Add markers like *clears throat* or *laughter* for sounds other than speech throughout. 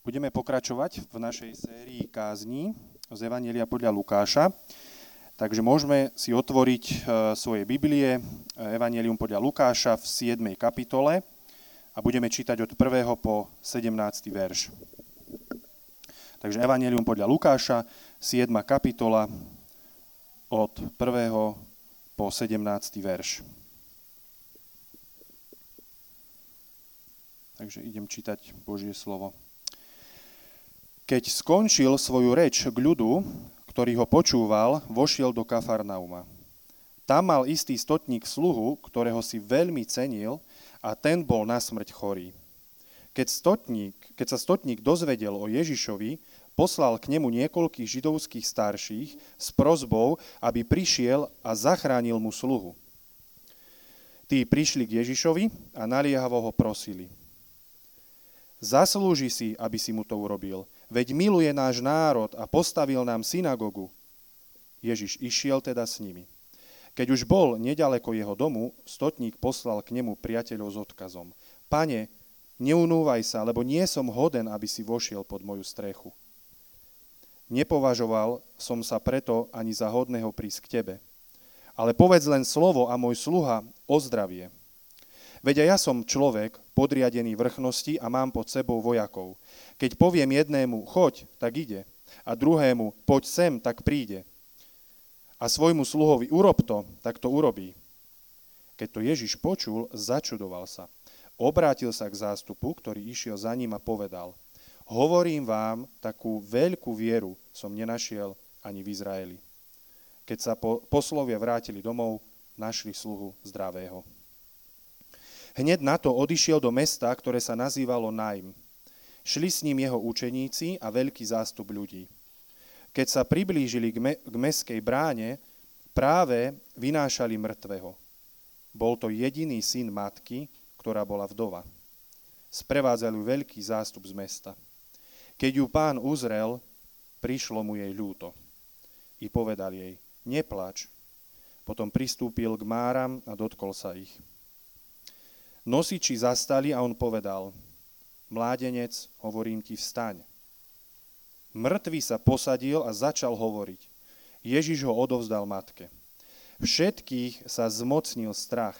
Budeme pokračovať v našej sérii kázní z Evanielia podľa Lukáša. Takže môžeme si otvoriť e, svoje Biblie, e, Evangelium podľa Lukáša v 7. kapitole a budeme čítať od 1. po 17. verš. Takže Evangelium podľa Lukáša, 7. kapitola od 1. po 17. verš. Takže idem čítať Božie slovo. Keď skončil svoju reč k ľudu, ktorý ho počúval, vošiel do Kafarnauma. Tam mal istý stotník sluhu, ktorého si veľmi cenil a ten bol na smrť chorý. Keď, stotník, keď sa stotník dozvedel o Ježišovi, poslal k nemu niekoľkých židovských starších s prozbou, aby prišiel a zachránil mu sluhu. Tí prišli k Ježišovi a naliehavo ho prosili. Zaslúži si, aby si mu to urobil, veď miluje náš národ a postavil nám synagogu. Ježiš išiel teda s nimi. Keď už bol nedaleko jeho domu, stotník poslal k nemu priateľov s odkazom. Pane, neunúvaj sa, lebo nie som hoden, aby si vošiel pod moju strechu. Nepovažoval som sa preto ani za hodného prísť k tebe. Ale povedz len slovo a môj sluha ozdravie. Veď ja som človek podriadený vrchnosti a mám pod sebou vojakov. Keď poviem jednému, choď, tak ide. A druhému, poď sem, tak príde. A svojmu sluhovi, urob to, tak to urobí. Keď to Ježiš počul, začudoval sa. Obrátil sa k zástupu, ktorý išiel za ním a povedal, hovorím vám, takú veľkú vieru som nenašiel ani v Izraeli. Keď sa po, poslovia vrátili domov, našli sluhu zdravého. Hneď na to odišiel do mesta, ktoré sa nazývalo Najm. Šli s ním jeho učeníci a veľký zástup ľudí. Keď sa priblížili k, me- k meskej bráne, práve vynášali mŕtvého. Bol to jediný syn matky, ktorá bola vdova. Sprevádzali ju veľký zástup z mesta. Keď ju pán uzrel, prišlo mu jej ľúto. I povedal jej, neplač. Potom pristúpil k máram a dotkol sa ich. Nosiči zastali a on povedal, mládenec, hovorím ti, vstaň. Mŕtvý sa posadil a začal hovoriť. Ježiš ho odovzdal matke. Všetkých sa zmocnil strach.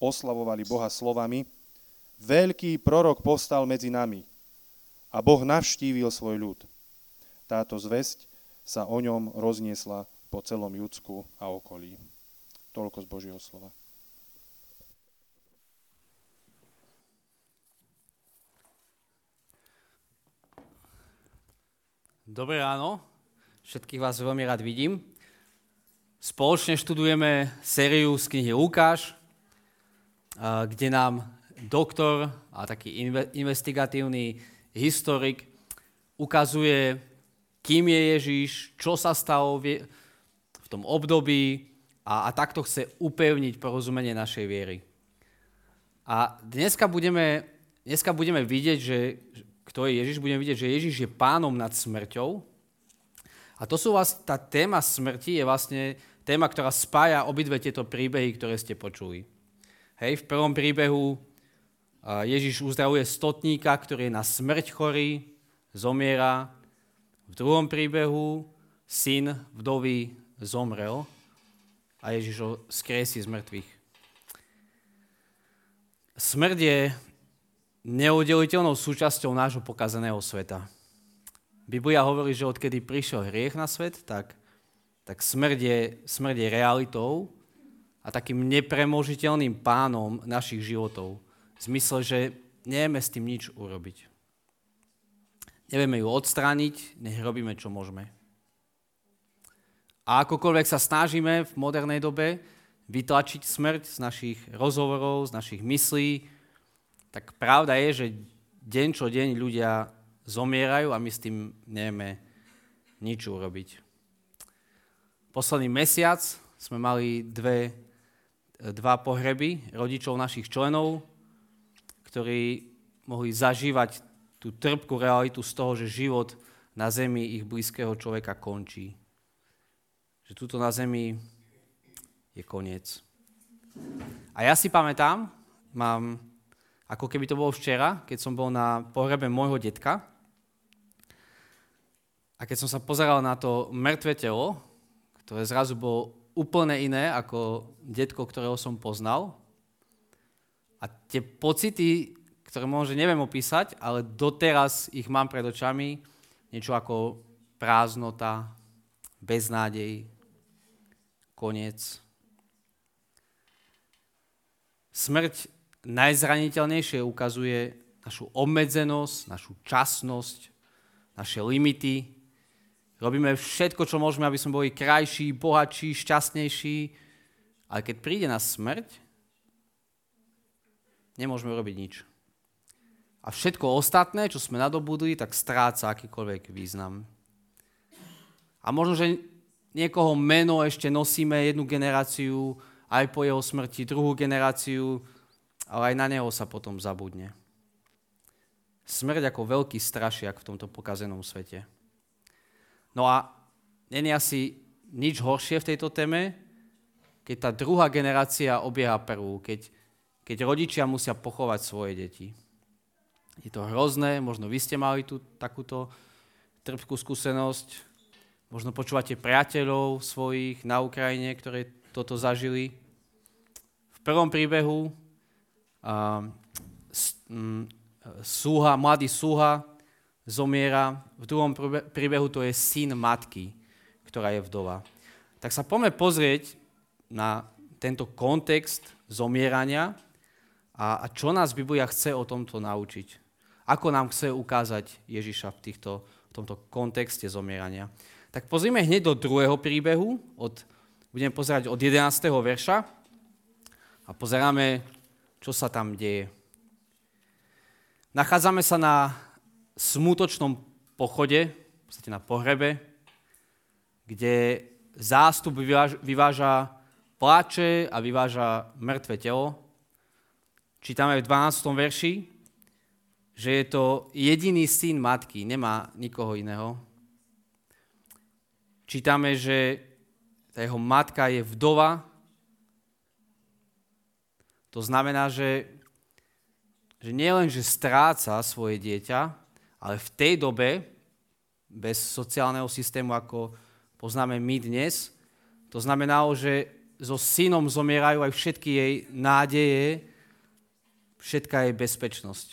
Oslavovali Boha slovami, veľký prorok povstal medzi nami a Boh navštívil svoj ľud. Táto zväzť sa o ňom rozniesla po celom Judsku a okolí. Toľko z Božieho slova. Dobré ráno, všetkých vás veľmi rád vidím. Spoločne študujeme sériu z knihy Lukáš, kde nám doktor a taký investigatívny historik ukazuje, kým je Ježíš, čo sa stalo v tom období a, a takto chce upevniť porozumenie našej viery. A dneska budeme, dneska budeme vidieť, že kto je Ježiš, budeme vidieť, že Ježiš je pánom nad smrťou. A to sú vlastne, tá téma smrti je vlastne téma, ktorá spája obidve tieto príbehy, ktoré ste počuli. Hej, v prvom príbehu Ježiš uzdravuje stotníka, ktorý je na smrť chorý, zomiera. V druhom príbehu syn vdovy zomrel a Ježiš ho skresí z mŕtvych. Smrť je neudeliteľnou súčasťou nášho pokazaného sveta. Biblia hovorí, že odkedy prišiel hriech na svet, tak, tak smrť, je, smrť je realitou a takým nepremožiteľným pánom našich životov. V zmysle, že nevieme s tým nič urobiť. Nevieme ju odstrániť, nech robíme, čo môžeme. A akokoľvek sa snažíme v modernej dobe vytlačiť smrť z našich rozhovorov, z našich myslí, tak pravda je, že deň čo deň ľudia zomierajú a my s tým nevieme nič urobiť. Posledný mesiac sme mali dve, dva pohreby rodičov našich členov, ktorí mohli zažívať tú trpkú realitu z toho, že život na zemi ich blízkeho človeka končí. Že tuto na zemi je koniec. A ja si pamätám, mám ako keby to bolo včera, keď som bol na pohrebe môjho detka. A keď som sa pozeral na to mŕtve telo, ktoré zrazu bolo úplne iné ako detko, ktorého som poznal, a tie pocity, ktoré možno neviem opísať, ale doteraz ich mám pred očami, niečo ako prázdnota, beznádej, koniec. Smrť najzraniteľnejšie ukazuje našu obmedzenosť, našu časnosť, naše limity. Robíme všetko, čo môžeme, aby sme boli krajší, bohatší, šťastnejší. Ale keď príde na smrť, nemôžeme robiť nič. A všetko ostatné, čo sme nadobudli, tak stráca akýkoľvek význam. A možno, že niekoho meno ešte nosíme jednu generáciu, aj po jeho smrti druhú generáciu, ale aj na neho sa potom zabudne. Smrť ako veľký strašiak v tomto pokazenom svete. No a není asi nič horšie v tejto téme, keď tá druhá generácia obieha prvú, keď, keď rodičia musia pochovať svoje deti. Je to hrozné, možno vy ste mali tú takúto trpkú skúsenosť, možno počúvate priateľov svojich na Ukrajine, ktoré toto zažili. V prvom príbehu súha, mladý súha zomiera. V druhom príbehu to je syn matky, ktorá je vdova. Tak sa poďme pozrieť na tento kontext zomierania a, a čo nás Biblia chce o tomto naučiť. Ako nám chce ukázať Ježiša v, týchto, v tomto kontexte zomierania. Tak pozrime hneď do druhého príbehu, od, budeme pozerať od 11. verša a pozeráme, čo sa tam deje. Nachádzame sa na smutočnom pochode, v podstate na pohrebe, kde zástup vyváža, pláče a vyváža mŕtve telo. Čítame v 12. verši, že je to jediný syn matky, nemá nikoho iného. Čítame, že tá jeho matka je vdova. To znamená, že že nielen, že stráca svoje dieťa, ale v tej dobe, bez sociálneho systému, ako poznáme my dnes, to znamenalo, že so synom zomierajú aj všetky jej nádeje, všetká jej bezpečnosť.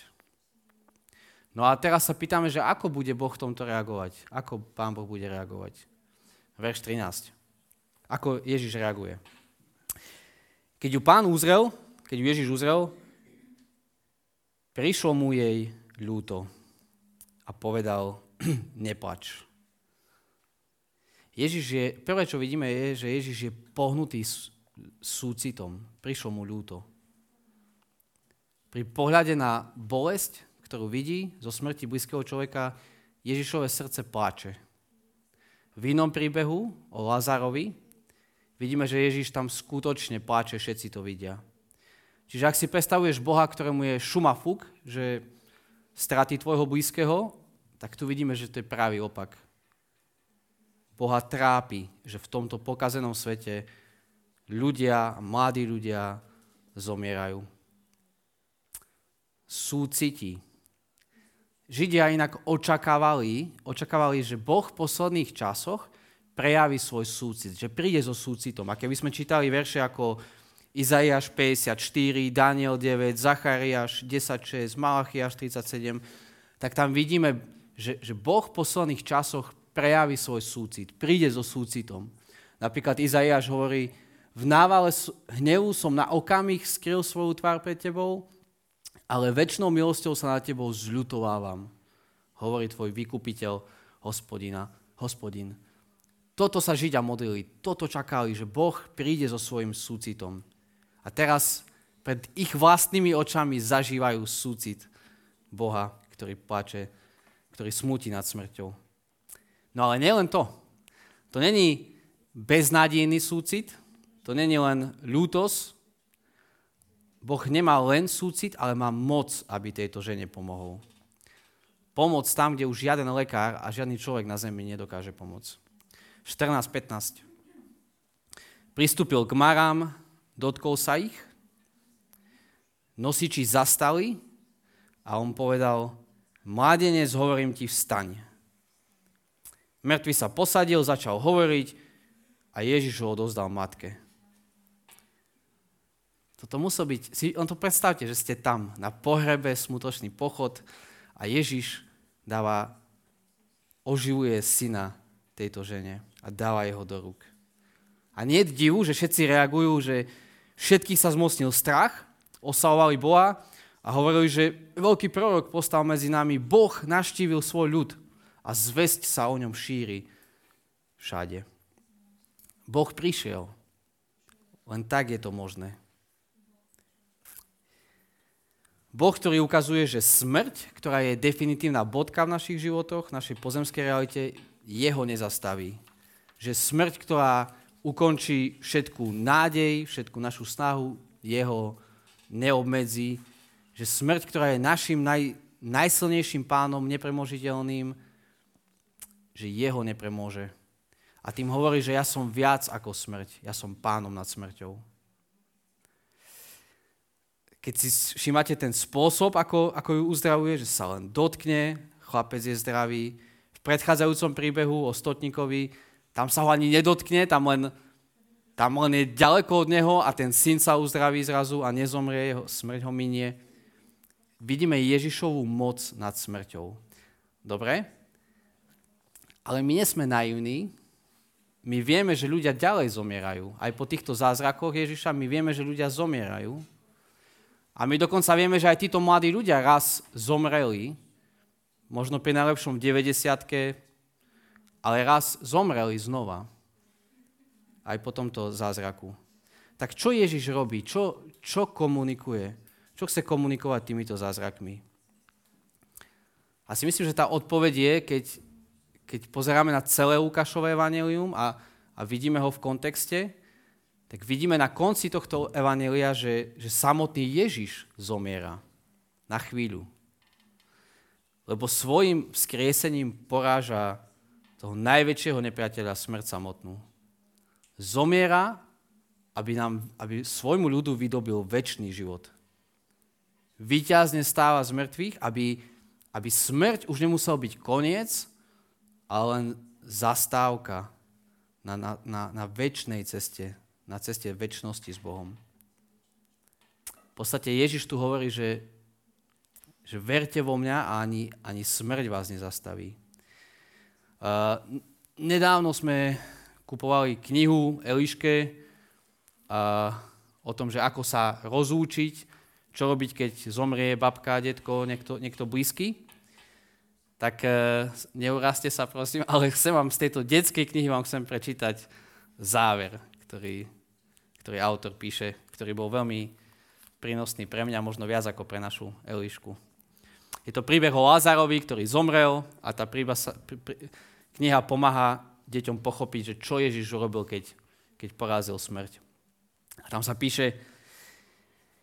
No a teraz sa pýtame, že ako bude Boh v tomto reagovať? Ako Pán Boh bude reagovať? Verš 13. Ako Ježiš reaguje? Keď ju pán uzrel, keď ju Ježiš uzrel, Prišlo mu jej ľúto a povedal, *clears throat* neplač. Ježiš je, prvé, čo vidíme, je, že Ježiš je pohnutý súcitom. Prišlo mu ľúto. Pri pohľade na bolesť, ktorú vidí zo smrti blízkeho človeka, Ježišové srdce plače. V inom príbehu o Lazarovi vidíme, že Ježiš tam skutočne plače, všetci to vidia. Čiže ak si predstavuješ Boha, ktorému je šumafuk, že straty tvojho blízkeho, tak tu vidíme, že to je pravý opak. Boha trápi, že v tomto pokazenom svete ľudia, mladí ľudia zomierajú. Súcití. Židia inak očakávali, očakávali, že Boh v posledných časoch prejaví svoj súcit, že príde so súcitom. A keby sme čítali verše ako Izaiáš 54, Daniel 9, Zachariáš 10.6, Malachiáš 37, tak tam vidíme, že, že Boh v posledných časoch prejaví svoj súcit, príde so súcitom. Napríklad Izaiáš hovorí, v návale hnevu som na okamih skryl svoju tvár pred tebou, ale väčšnou milosťou sa na tebou zľutovávam, hovorí tvoj vykupiteľ, hospodina, hospodin. Toto sa Židia modlili, toto čakali, že Boh príde so svojim súcitom. A teraz pred ich vlastnými očami zažívajú súcit Boha, ktorý plače, ktorý smutí nad smrťou. No ale nielen to. To není beznádejný súcit, to není len ľútosť. Boh nemá len súcit, ale má moc, aby tejto žene pomohol. Pomoc tam, kde už žiaden lekár a žiadny človek na zemi nedokáže pomôcť. 14.15. Pristúpil k Marám, dotkol sa ich, nosiči zastali a on povedal, mladenec, hovorím ti, vstaň. Mŕtvy sa posadil, začal hovoriť a Ježiš ho odozdal matke. Toto musí byť, si, on to predstavte, že ste tam na pohrebe, smutočný pochod a Ježiš dáva, oživuje syna tejto žene a dáva jeho do rúk. A nie je divu, že všetci reagujú, že všetkých sa zmocnil strach, oslavovali Boha a hovorili, že veľký prorok postal medzi nami, Boh naštívil svoj ľud a zväzť sa o ňom šíri všade. Boh prišiel. Len tak je to možné. Boh, ktorý ukazuje, že smrť, ktorá je definitívna bodka v našich životoch, v našej pozemskej realite, jeho nezastaví. Že smrť, ktorá ukončí všetku nádej, všetku našu snahu, jeho neobmedzí. Že smrť, ktorá je našim naj, najsilnejším pánom, nepremožiteľným, že jeho nepremôže. A tým hovorí, že ja som viac ako smrť. Ja som pánom nad smrťou keď si všímate ten spôsob, ako, ako ju uzdravuje, že sa len dotkne, chlapec je zdravý. V predchádzajúcom príbehu o Stotníkovi, tam sa ho ani nedotkne, tam len, tam len je ďaleko od neho a ten syn sa uzdraví zrazu a nezomrie, jeho smrť ho minie. Vidíme Ježišovú moc nad smrťou. Dobre? Ale my nie sme naivní, my vieme, že ľudia ďalej zomierajú. Aj po týchto zázrakoch Ježiša my vieme, že ľudia zomierajú. A my dokonca vieme, že aj títo mladí ľudia raz zomreli, možno pri najlepšom v 90 ale raz zomreli znova. Aj po tomto zázraku. Tak čo Ježiš robí? Čo, čo komunikuje? Čo chce komunikovať týmito zázrakmi? A si myslím, že tá odpoveď je, keď, keď pozeráme na celé Lukášové evanelium a, a vidíme ho v kontexte, tak vidíme na konci tohto evanelia, že, že samotný Ježiš zomiera na chvíľu. Lebo svojim vzkriesením poráža toho najväčšieho nepriateľa smrť samotnú. Zomiera, aby, nám, aby svojmu ľudu vydobil väčší život. Výťazne stáva z mŕtvych, aby, aby smrť už nemusel byť koniec, ale len zastávka na, na, na, na väčšnej ceste na ceste väčšnosti s Bohom. V podstate Ježiš tu hovorí, že, že verte vo mňa a ani, ani smrť vás nezastaví. Nedávno sme kupovali knihu Eliške uh, o tom, že ako sa rozúčiť, čo robiť, keď zomrie babka, detko, niekto, niekto blízky. Tak uh, neurazte sa, prosím, ale chcem vám z tejto detskej knihy vám chcem prečítať záver, ktorý ktorý autor píše, ktorý bol veľmi prínosný pre mňa, možno viac ako pre našu Elišku. Je to príbeh o Lázarovi, ktorý zomrel a tá príba sa, prí, prí, kniha pomáha deťom pochopiť, že čo Ježiš urobil, keď, keď porazil smrť. A tam sa píše,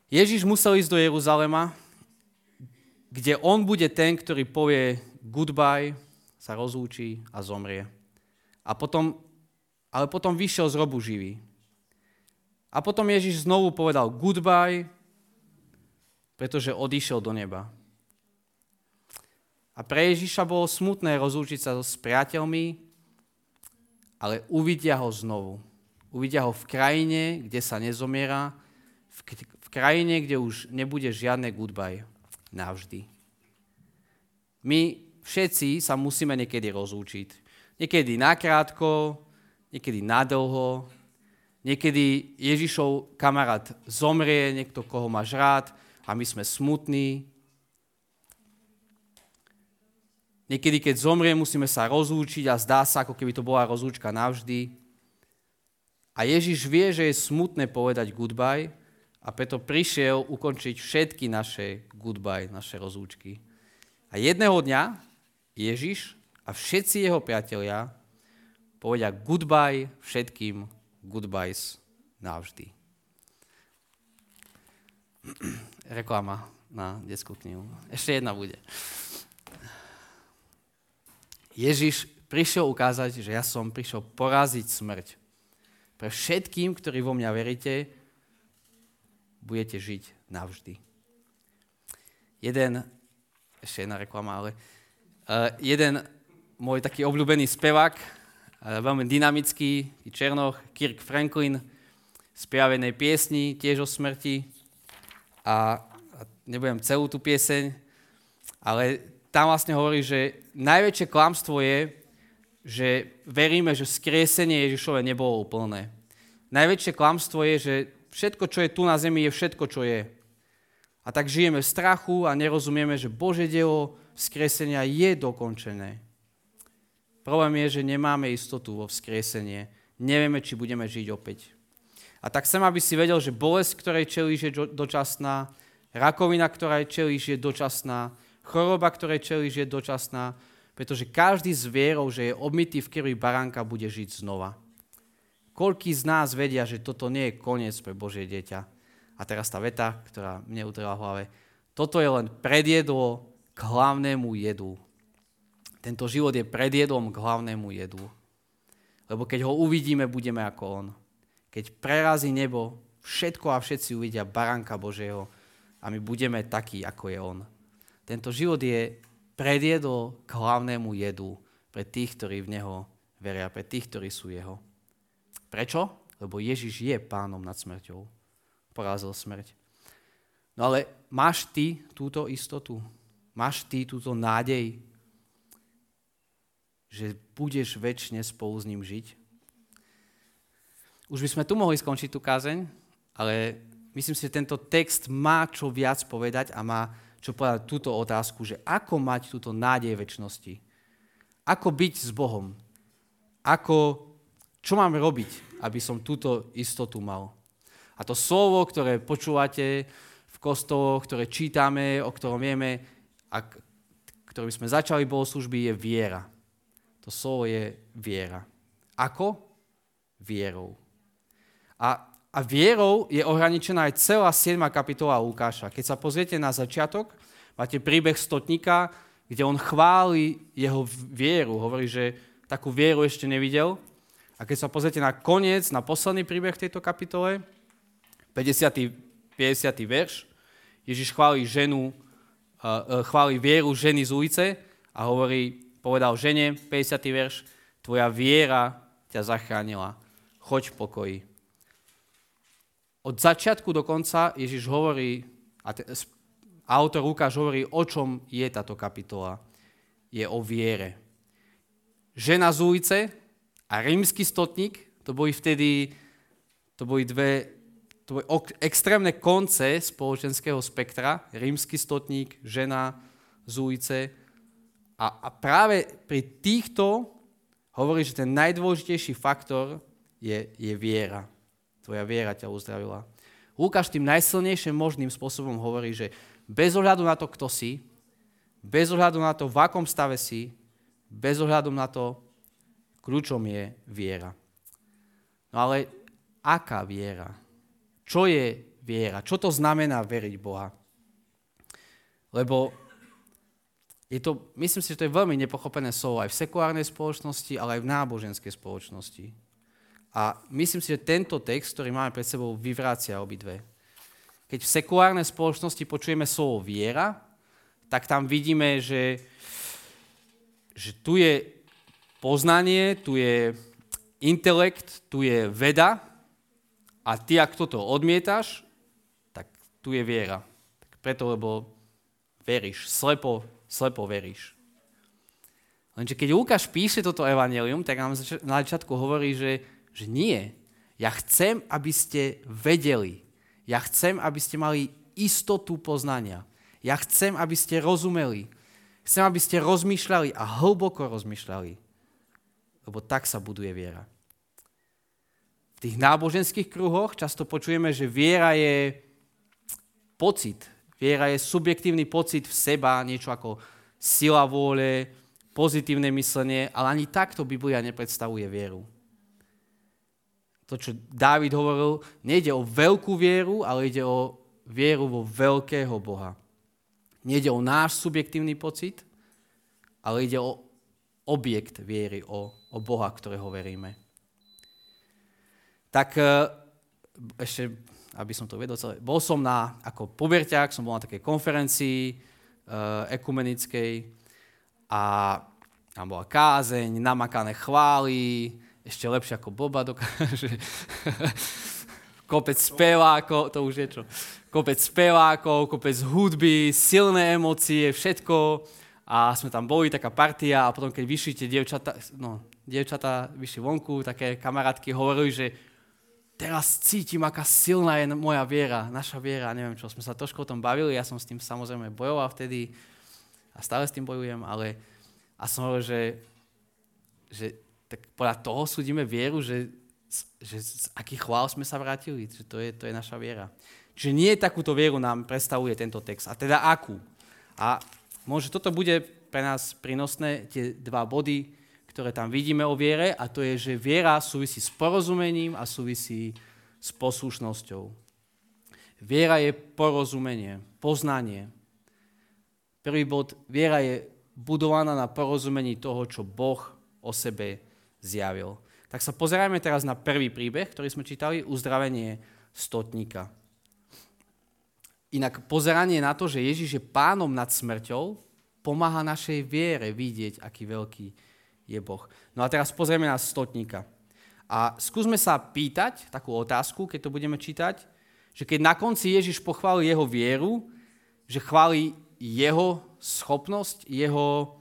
Ježiš musel ísť do Jeruzalema, kde on bude ten, ktorý povie goodbye, sa rozúči a zomrie. A potom, ale potom vyšiel z robu živý. A potom Ježiš znovu povedal goodbye, pretože odišiel do neba. A pre Ježiša bolo smutné rozlúčiť sa s priateľmi, ale uvidia ho znovu. Uvidia ho v krajine, kde sa nezomiera, v, v krajine, kde už nebude žiadne goodbye. Navždy. My všetci sa musíme niekedy rozlúčiť. Niekedy nakrátko, niekedy nadlho, Niekedy Ježišov kamarát zomrie, niekto, koho máš rád a my sme smutní. Niekedy, keď zomrie, musíme sa rozlúčiť a zdá sa, ako keby to bola rozlúčka navždy. A Ježiš vie, že je smutné povedať goodbye a preto prišiel ukončiť všetky naše goodbye, naše rozlúčky. A jedného dňa Ježiš a všetci jeho priatelia povedia goodbye všetkým goodbyes navždy. *clears throat* Reklama na detskú knihu. Ešte jedna bude. Ježiš prišiel ukázať, že ja som prišiel poraziť smrť. Pre všetkým, ktorí vo mňa veríte, budete žiť navždy. Jeden, ešte jedna reklama, ale uh, jeden môj taký obľúbený spevák, veľmi dynamický, Černoch, Kirk Franklin, spiavenej piesni, tiež o smrti. A nebudem celú tú pieseň, ale tam vlastne hovorí, že najväčšie klamstvo je, že veríme, že skriesenie Ježišove nebolo úplné. Najväčšie klamstvo je, že všetko, čo je tu na zemi, je všetko, čo je. A tak žijeme v strachu a nerozumieme, že Bože dielo vzkriesenia je dokončené. Problém je, že nemáme istotu vo vzkriesenie. Nevieme, či budeme žiť opäť. A tak chcem, aby si vedel, že bolesť, ktorej čelíš, je dočasná, rakovina, ktorej čelíš, je dočasná, choroba, ktorej čelíš, je dočasná, pretože každý z vierou, že je obmytý v krvi baránka, bude žiť znova. Koľký z nás vedia, že toto nie je koniec pre Božie dieťa? A teraz tá veta, ktorá mne utrela v hlave. Toto je len predjedlo k hlavnému jedu. Tento život je predjedlom k hlavnému jedu. Lebo keď ho uvidíme, budeme ako on. Keď prerazí nebo, všetko a všetci uvidia baránka Božieho a my budeme takí, ako je on. Tento život je predjedol k hlavnému jedu pre tých, ktorí v Neho veria, pre tých, ktorí sú Jeho. Prečo? Lebo Ježiš je pánom nad smrťou. Porazil smrť. No ale máš ty túto istotu? Máš ty túto nádej, že budeš väčšine spolu s ním žiť. Už by sme tu mohli skončiť tú kázeň, ale myslím si, že tento text má čo viac povedať a má čo povedať túto otázku, že ako mať túto nádej väčšnosti. Ako byť s Bohom. Ako, čo mám robiť, aby som túto istotu mal. A to slovo, ktoré počúvate v kostoloch, ktoré čítame, o ktorom vieme, a ktorým sme začali bohoslužby, je viera. To slovo je viera. Ako? Vierou. A, a vierou je ohraničená aj celá 7. kapitola Lukáša. Keď sa pozriete na začiatok, máte príbeh stotníka, kde on chváli jeho vieru. Hovorí, že takú vieru ešte nevidel. A keď sa pozriete na koniec, na posledný príbeh tejto kapitole, 50. 50. verš, Ježiš chváli ženu, chváli vieru ženy z ulice a hovorí, povedal žene, 50. verš, tvoja viera ťa zachránila. Choď v pokoji. Od začiatku do konca Ježiš hovorí, a te, autor Lukáš hovorí, o čom je táto kapitola. Je o viere. Žena z ulice a rímsky stotník, to boli vtedy, to boli dve to boli extrémne konce spoločenského spektra. Rímsky stotník, žena z ulice a, a práve pri týchto hovorí, že ten najdôležitejší faktor je, je viera. Tvoja viera ťa uzdravila. Lukáš tým najsilnejším možným spôsobom hovorí, že bez ohľadu na to, kto si, bez ohľadu na to, v akom stave si, bez ohľadu na to, kľúčom je viera. No ale aká viera? Čo je viera? Čo to znamená veriť Boha? Lebo je to, myslím si, že to je veľmi nepochopené slovo aj v sekulárnej spoločnosti, ale aj v náboženskej spoločnosti. A myslím si, že tento text, ktorý máme pred sebou, vyvrácia obidve. Keď v sekulárnej spoločnosti počujeme slovo viera, tak tam vidíme, že, že tu je poznanie, tu je intelekt, tu je veda a ty, ak toto odmietaš, tak tu je viera. Tak preto, lebo veríš, slepo slepo veríš. Lenže keď Lukáš píše toto evanelium, tak nám na začiatku hovorí, že, že nie. Ja chcem, aby ste vedeli. Ja chcem, aby ste mali istotu poznania. Ja chcem, aby ste rozumeli. Chcem, aby ste rozmýšľali a hlboko rozmýšľali. Lebo tak sa buduje viera. V tých náboženských kruhoch často počujeme, že viera je pocit, Viera je subjektívny pocit v seba, niečo ako sila vôle, pozitívne myslenie, ale ani takto Biblia nepredstavuje vieru. To, čo Dávid hovoril, nejde o veľkú vieru, ale ide o vieru vo veľkého Boha. Nejde o náš subjektívny pocit, ale ide o objekt viery, o, o Boha, ktorého veríme. Tak eh, ešte aby som to vedel celé. Bol som na, ako puberťák, som bol na takej konferencii uh, ekumenickej a tam bola kázeň, namakané chvály, ešte lepšie ako Boba dokáže. kopec spevákov, to už je čo, kopec spevákov, kopec hudby, silné emócie, všetko. A sme tam boli, taká partia a potom keď vyšli tie dievčata, no, dievčata vyšli vonku, také kamarátky hovorili, že teraz cítim, aká silná je moja viera, naša viera, neviem čo, sme sa trošku o tom bavili, ja som s tým samozrejme bojoval vtedy a stále s tým bojujem, ale a som hovoril, že, že tak podľa toho súdime vieru, že, že z akých chvál sme sa vrátili, že to je, to je naša viera. Čiže nie takúto vieru nám predstavuje tento text. A teda akú? A možno toto bude pre nás prínosné, tie dva body, ktoré tam vidíme o viere, a to je, že viera súvisí s porozumením a súvisí s poslušnosťou. Viera je porozumenie, poznanie. Prvý bod, viera je budovaná na porozumení toho, čo Boh o sebe zjavil. Tak sa pozerajme teraz na prvý príbeh, ktorý sme čítali, uzdravenie stotníka. Inak pozeranie na to, že Ježiš je pánom nad smrťou, pomáha našej viere vidieť, aký veľký je Boh. No a teraz pozrieme na stotníka. A skúsme sa pýtať takú otázku, keď to budeme čítať, že keď na konci Ježiš pochválil jeho vieru, že chváli jeho schopnosť, jeho,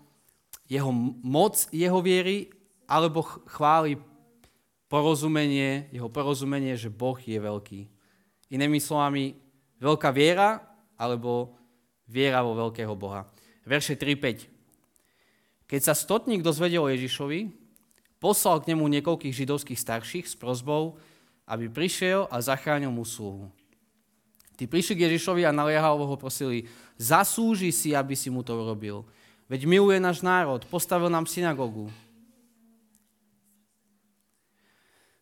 jeho moc jeho viery, alebo chváli porozumenie, jeho porozumenie, že Boh je veľký. Inými slovami, veľká viera, alebo viera vo veľkého Boha. Verše 3.5. Keď sa stotník dozvedel Ježišovi, poslal k nemu niekoľkých židovských starších s prozbou, aby prišiel a zachránil mu sluhu. Tí prišli k Ježišovi a naliehavo ho prosili, zaslúži si, aby si mu to urobil. Veď miluje náš národ, postavil nám synagogu.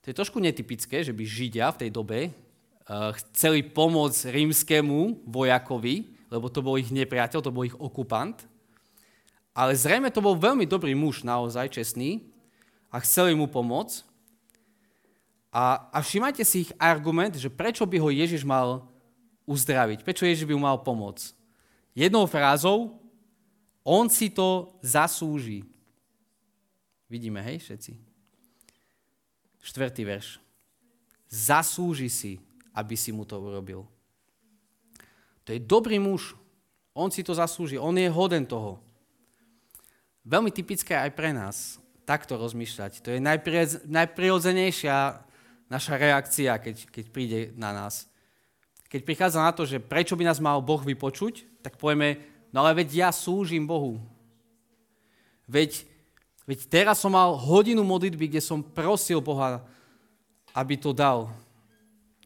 To je trošku netypické, že by Židia v tej dobe uh, chceli pomôcť rímskému vojakovi, lebo to bol ich nepriateľ, to bol ich okupant. Ale zrejme to bol veľmi dobrý muž, naozaj čestný, a chceli mu pomôcť. A, a všimajte si ich argument, že prečo by ho Ježiš mal uzdraviť, prečo Ježiš by mu mal pomôcť. Jednou frázou, on si to zaslúži. Vidíme, hej, všetci? Štvrtý verš. Zaslúži si, aby si mu to urobil. To je dobrý muž. On si to zaslúži. On je hoden toho. Veľmi typické aj pre nás takto rozmýšľať. To je najprirodzenejšia naša reakcia, keď, keď príde na nás. Keď prichádza na to, že prečo by nás mal Boh vypočuť, tak povieme, no ale veď ja slúžim Bohu. Veď Veď teraz som mal hodinu modlitby, kde som prosil Boha, aby to dal.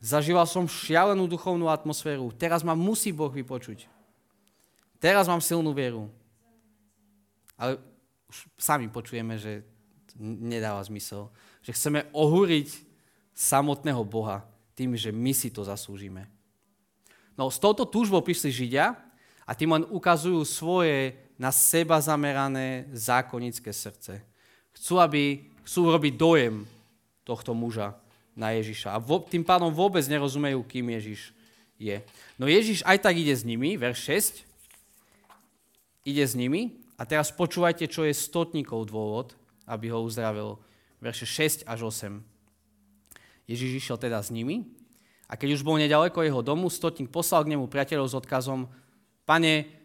Zažíval som šialenú duchovnú atmosféru. Teraz ma musí Boh vypočuť. Teraz mám silnú vieru. Ale už sami počujeme, že nedáva zmysel. Že chceme ohúriť samotného Boha tým, že my si to zaslúžime. No s touto túžbou prišli Židia a tým len ukazujú svoje na seba zamerané zákonické srdce. Chcú, aby, chcú robiť dojem tohto muža na Ježiša. A vo, tým pádom vôbec nerozumejú, kým Ježiš je. No Ježiš aj tak ide s nimi, verš 6, ide s nimi a teraz počúvajte, čo je stotníkov dôvod, aby ho uzdravil. Verše 6 až 8. Ježiš išiel teda s nimi a keď už bol nedaleko jeho domu, stotník poslal k nemu priateľov s odkazom Pane,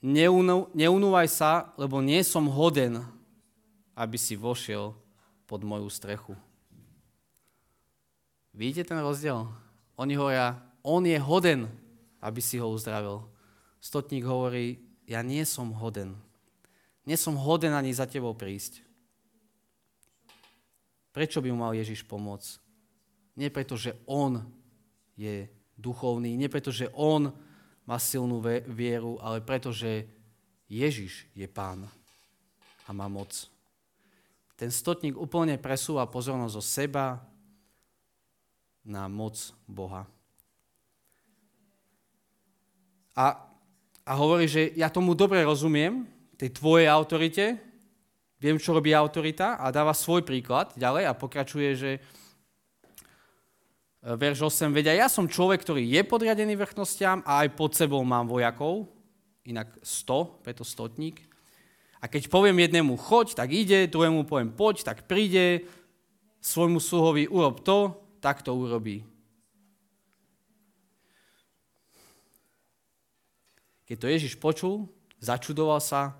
neunúvaj sa, lebo nie som hoden, aby si vošiel pod moju strechu. Vidíte ten rozdiel? Oni hovoria, on je hoden, aby si ho uzdravil. Stotník hovorí, ja nie som hoden. Nie som hoden ani za tebou prísť. Prečo by mu mal Ježiš pomôcť? Nie preto, že on je duchovný, nie preto, že on má silnú vieru, ale preto, že Ježiš je pán a má moc. Ten stotník úplne presúva pozornosť zo seba na moc Boha. A, a hovorí, že ja tomu dobre rozumiem, tej tvojej autorite, viem, čo robí autorita a dáva svoj príklad ďalej a pokračuje, že verš 8, veď ja som človek, ktorý je podriadený vrchnostiam a aj pod sebou mám vojakov, inak 100, preto stotník. A keď poviem jednému choď, tak ide, druhému poviem poď, tak príde, svojmu sluhovi urob to, tak to urobí. Keď to Ježiš počul, začudoval sa,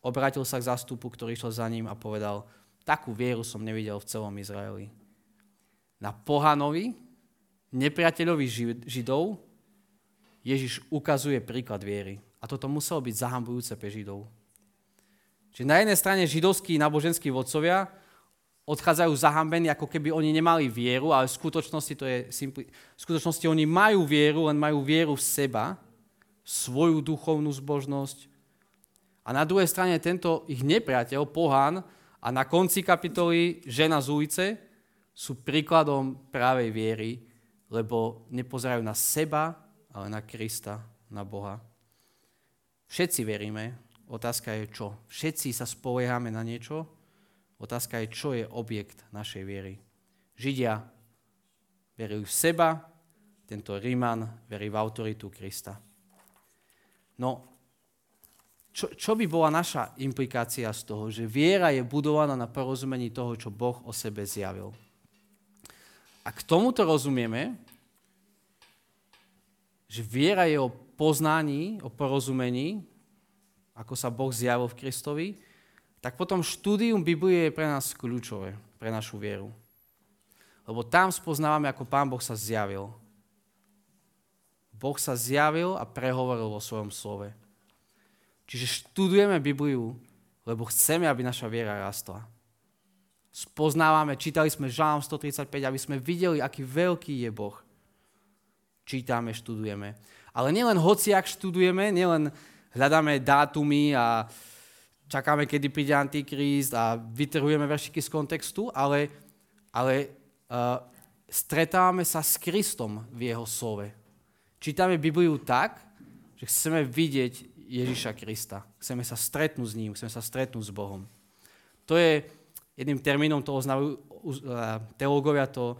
obrátil sa k zástupu, ktorý šiel za ním a povedal, takú vieru som nevidel v celom Izraeli. Na pohanovi, nepriateľovi Židov, Ježiš ukazuje príklad viery. A toto muselo byť zahambujúce pre Židov. Čiže na jednej strane židovskí náboženskí vodcovia odchádzajú zahambení, ako keby oni nemali vieru, ale v skutočnosti, to je simpli... v skutočnosti oni majú vieru, len majú vieru v seba, svoju duchovnú zbožnosť. A na druhej strane tento ich nepriateľ, pohan, a na konci kapitoly žena z ulice sú príkladom právej viery, lebo nepozerajú na seba, ale na Krista, na Boha. Všetci veríme, otázka je čo. Všetci sa spoliehame na niečo, otázka je, čo je objekt našej viery. Židia verujú v seba, tento Ríman verí v autoritu Krista. No, čo, čo by bola naša implikácia z toho, že viera je budovaná na porozumení toho, čo Boh o sebe zjavil. A k tomuto rozumieme, že viera je o poznaní, o porozumení, ako sa Boh zjavil v Kristovi, tak potom štúdium Biblie je pre nás kľúčové, pre našu vieru. Lebo tam spoznávame, ako Pán Boh sa zjavil. Boh sa zjavil a prehovoril vo svojom slove. Čiže študujeme Bibliu, lebo chceme, aby naša viera rastla. Spoznávame, čítali sme Žálm 135, aby sme videli, aký veľký je Boh. Čítame, študujeme. Ale nielen hociak študujeme, nielen hľadáme dátumy a čakáme, kedy príde Antikrist a vytrhujeme veršiky z kontextu, ale, ale uh, stretávame sa s Kristom v jeho slove. Čítame Bibliu tak, že chceme vidieť Ježiša Krista. Chceme sa stretnúť s ním, chceme sa stretnúť s Bohom. To je jedným termínom, toho znajú, teológovia to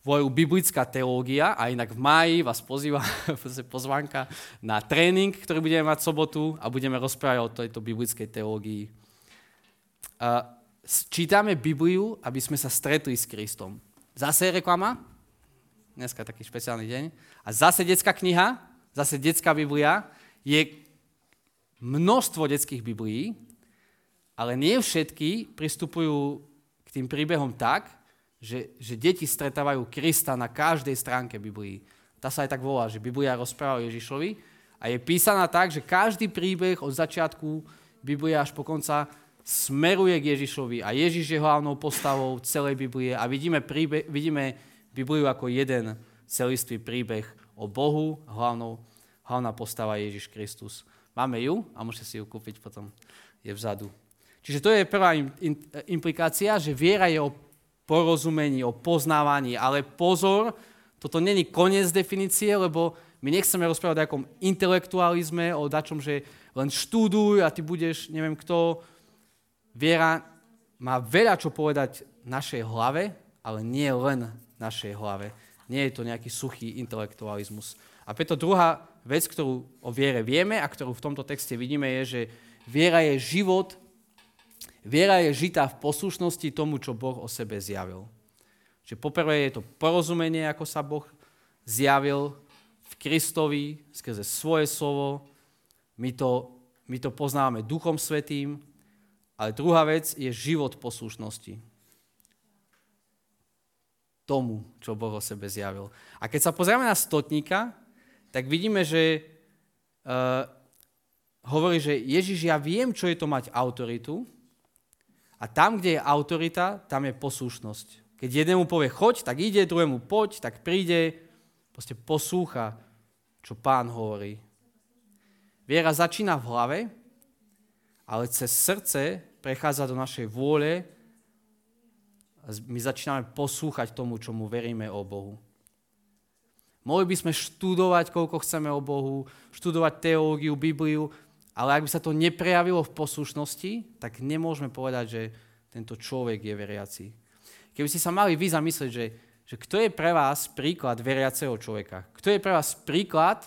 volajú biblická teológia a inak v máji vás pozýva *laughs* pozvanka na tréning, ktorý budeme mať v sobotu a budeme rozprávať o tejto biblickej teológii. Čítame Bibliu, aby sme sa stretli s Kristom. Zase je reklama, dneska taký špeciálny deň, a zase detská kniha, zase detská Biblia, je množstvo detských Biblií, ale nie všetky pristupujú k tým príbehom tak, že, že deti stretávajú Krista na každej stránke Biblii. Tá sa aj tak volá, že Biblia rozpráva o Ježišovi a je písaná tak, že každý príbeh od začiatku Biblia až po konca smeruje k Ježišovi a Ježiš je hlavnou postavou celej Biblie a vidíme, príbeh, vidíme Bibliu ako jeden celistvý príbeh o Bohu, hlavnou, hlavná postava Ježiš Kristus. Máme ju a môžete si ju kúpiť potom, je vzadu. Čiže to je prvá implikácia, že viera je o porozumení, o poznávaní. Ale pozor, toto není koniec definície, lebo my nechceme rozprávať o nejakom intelektualizme, o dačom, že len štúduj a ty budeš, neviem kto. Viera má veľa čo povedať našej hlave, ale nie len našej hlave. Nie je to nejaký suchý intelektualizmus. A preto druhá vec, ktorú o viere vieme a ktorú v tomto texte vidíme, je, že viera je život Viera je žitá v poslušnosti tomu, čo Boh o sebe zjavil. Čiže poprvé je to porozumenie, ako sa Boh zjavil v Kristovi skrze svoje slovo. My to, my to poznávame Duchom Svetým. Ale druhá vec je život poslušnosti tomu, čo Boh o sebe zjavil. A keď sa pozrieme na stotníka, tak vidíme, že uh, hovorí, že Ježiš, ja viem, čo je to mať autoritu, a tam, kde je autorita, tam je poslušnosť. Keď jednému povie choď, tak ide, druhému poď, tak príde, proste poslúcha, čo pán hovorí. Viera začína v hlave, ale cez srdce prechádza do našej vôle a my začíname poslúchať tomu, čo mu veríme o Bohu. Mohli by sme študovať, koľko chceme o Bohu, študovať teológiu, Bibliu, ale ak by sa to neprejavilo v poslušnosti, tak nemôžeme povedať, že tento človek je veriaci. Keby ste sa mali vy zamyslieť, že, že kto je pre vás príklad veriaceho človeka? Kto je pre vás príklad,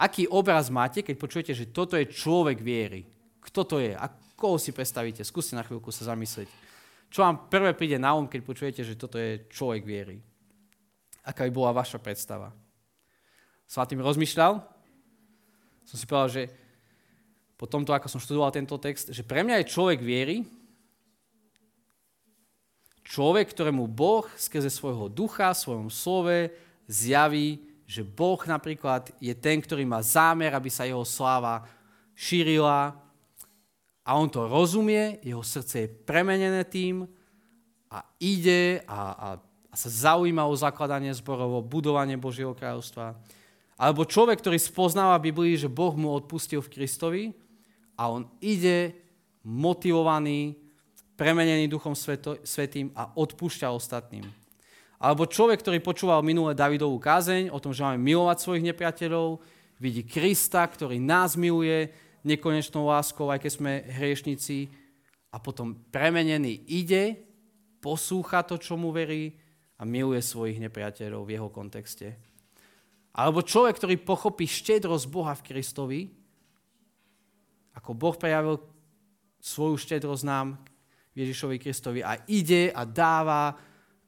aký obraz máte, keď počujete, že toto je človek viery? Kto to je? A koho si predstavíte? Skúste na chvíľku sa zamyslieť. Čo vám prvé príde na um, keď počujete, že toto je človek viery? Aká by bola vaša predstava? Som tým rozmýšľal. Som si povedal, že po tomto, ako som študoval tento text, že pre mňa je človek viery človek, ktorému Boh skrze svojho ducha, svojom slove zjaví, že Boh napríklad je ten, ktorý má zámer, aby sa jeho sláva šírila a on to rozumie, jeho srdce je premenené tým a ide a, a, a sa zaujíma o zakladanie zborov, o budovanie Božieho kráľovstva. Alebo človek, ktorý spoznáva Biblii, že Boh mu odpustil v Kristovi a on ide motivovaný, premenený Duchom Svetým a odpúšťa ostatným. Alebo človek, ktorý počúval minulé Davidovú kázeň o tom, že máme milovať svojich nepriateľov, vidí Krista, ktorý nás miluje nekonečnou láskou, aj keď sme hriešnici, a potom premenený ide, poslúcha to, čo mu verí a miluje svojich nepriateľov v jeho kontexte. Alebo človek, ktorý pochopí štedrosť Boha v Kristovi, ako Boh prejavil svoju štedrosť nám Ježišovi Kristovi a ide a dáva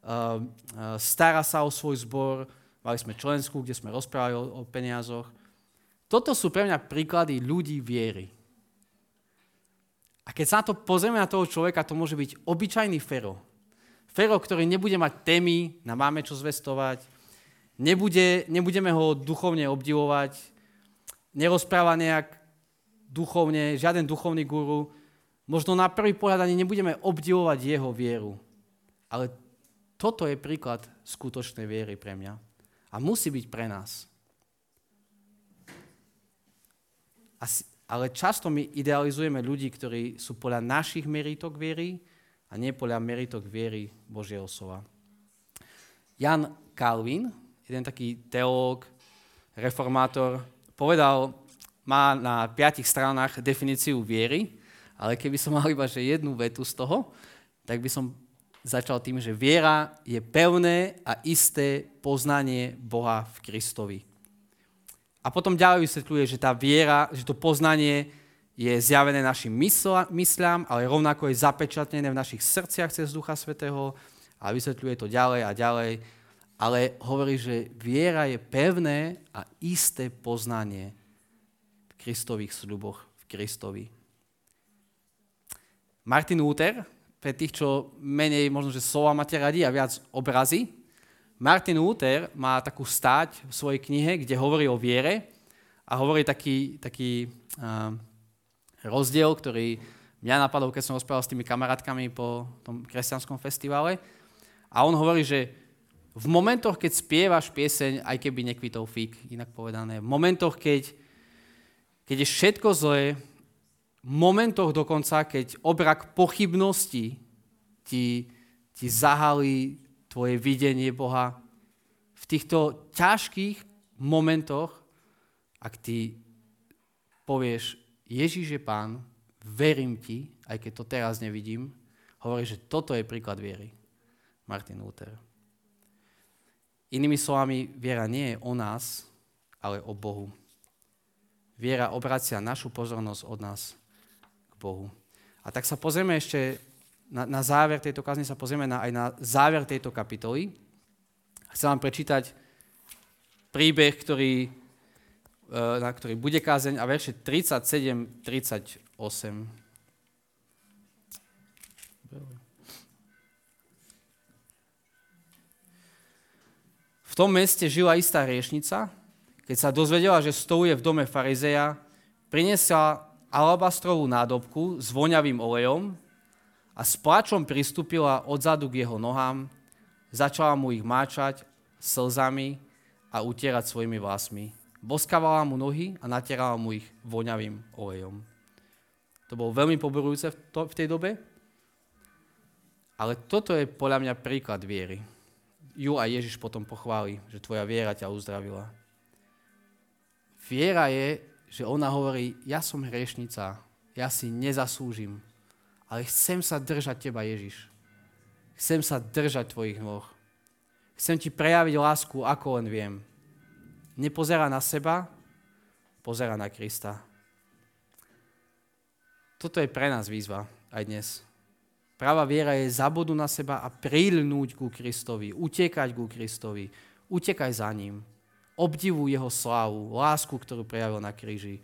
Ehm, ehm, stará sa o svoj zbor, mali sme členskú, kde sme rozprávali o, o peniazoch. Toto sú pre mňa príklady ľudí viery. A keď sa na to pozrieme na toho človeka, to môže byť obyčajný Fero. Fero, ktorý nebude mať témy na máme čo zvestovať, nebude, nebudeme ho duchovne obdivovať, nerozpráva nejak duchovne, žiaden duchovný guru. Možno na prvý pohľad ani nebudeme obdivovať jeho vieru. Ale toto je príklad skutočnej viery pre mňa. A musí byť pre nás. Ale často my idealizujeme ľudí, ktorí sú podľa našich meritok viery a nie podľa meritok viery Božieho slova. Jan Calvin, jeden taký teológ, reformátor, povedal, má na piatich stranách definíciu viery, ale keby som mal iba že jednu vetu z toho, tak by som začal tým, že viera je pevné a isté poznanie Boha v Kristovi. A potom ďalej vysvetľuje, že tá viera, že to poznanie je zjavené našim mysľam, ale rovnako je zapečatnené v našich srdciach cez Ducha Svetého a vysvetľuje to ďalej a ďalej. Ale hovorí, že viera je pevné a isté poznanie v Kristových sluboch, v Kristovi. Martin Luther, pre tých, čo menej možno, že slova máte radi a viac obrazy. Martin Luther má takú stáť v svojej knihe, kde hovorí o viere a hovorí taký, taký uh, rozdiel, ktorý mňa napadol, keď som rozprával s tými kamarátkami po tom kresťanskom festivale. A on hovorí, že v momentoch, keď spievaš pieseň, aj keby nekvitol fík, inak povedané, v momentoch, keď, keď je všetko zlé, momentoch dokonca, keď obrak pochybnosti ti, ti zahalí tvoje videnie Boha, v týchto ťažkých momentoch, ak ty povieš, Ježíš je pán, verím ti, aj keď to teraz nevidím, hovorí, že toto je príklad viery. Martin Luther. Inými slovami, viera nie je o nás, ale o Bohu. Viera obracia našu pozornosť od nás Bohu. A tak sa pozrieme ešte na, na záver tejto kazne, sa pozrieme na, aj na záver tejto kapitoly. Chcem vám prečítať príbeh, ktorý, e, na ktorý bude kázeň a verše 37-38. Tom meste žila istá riešnica. Keď sa dozvedela, že stoluje v dome farizeja, priniesla alabastrovú nádobku s voňavým olejom a s pláčom pristúpila odzadu k jeho nohám, začala mu ich máčať slzami a utierať svojimi vlasmi. Boskávala mu nohy a natierala mu ich voňavým olejom. To bolo veľmi poborujúce v, to, v tej dobe, ale toto je podľa mňa príklad viery. Ju a Ježiš potom pochváli, že tvoja viera ťa uzdravila. Viera je že ona hovorí, ja som hriešnica, ja si nezaslúžim, ale chcem sa držať teba, Ježiš. Chcem sa držať tvojich nôh. Chcem ti prejaviť lásku, ako len viem. Nepozerá na seba, pozera na Krista. toto je pre nás výzva aj dnes. Práva viera je zabodu na seba a prilnúť ku Kristovi, utekať ku Kristovi, utekaj za ním. Obdivuj jeho slávu, lásku, ktorú prejavil na kríži.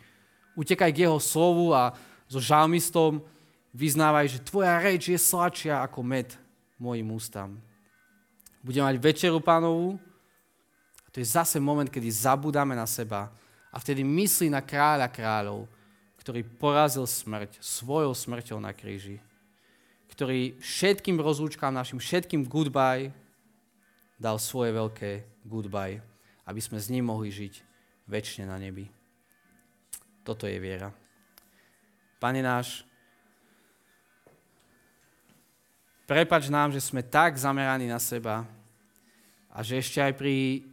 Utekaj k jeho slovu a so žalmistom vyznávaj, že tvoja reč je sladšia ako med mojim ústam. Budeme mať večeru pánovú a to je zase moment, kedy zabudáme na seba a vtedy myslí na kráľa kráľov, ktorý porazil smrť svojou smrťou na kríži ktorý všetkým rozlúčkám, našim všetkým goodbye dal svoje veľké goodbye, aby sme s ním mohli žiť väčšine na nebi. Toto je viera. Pane náš, prepač nám, že sme tak zameraní na seba a že ešte aj pri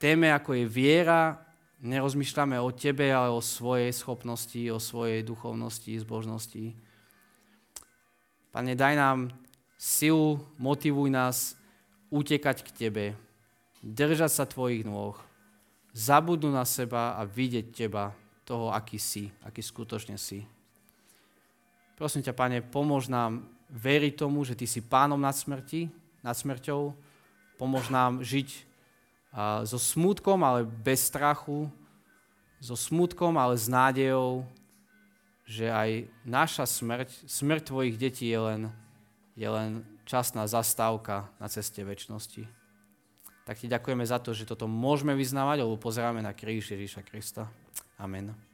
téme, ako je viera, nerozmýšľame o tebe, ale o svojej schopnosti, o svojej duchovnosti, zbožnosti. Pane, daj nám silu, motivuj nás utekať k Tebe, držať sa Tvojich nôh, zabudnúť na seba a vidieť Teba, toho, aký si, aký skutočne si. Prosím ťa, Pane, pomôž nám veriť tomu, že Ty si pánom nad, smrti, nad smrťou, pomôž nám žiť so smutkom, ale bez strachu, so smutkom, ale s nádejou, že aj naša smrť, smrť tvojich detí je len, je len časná zastávka na ceste väčšnosti. Tak ti ďakujeme za to, že toto môžeme vyznávať, alebo pozeráme na kríž Ježíša Krista. Amen.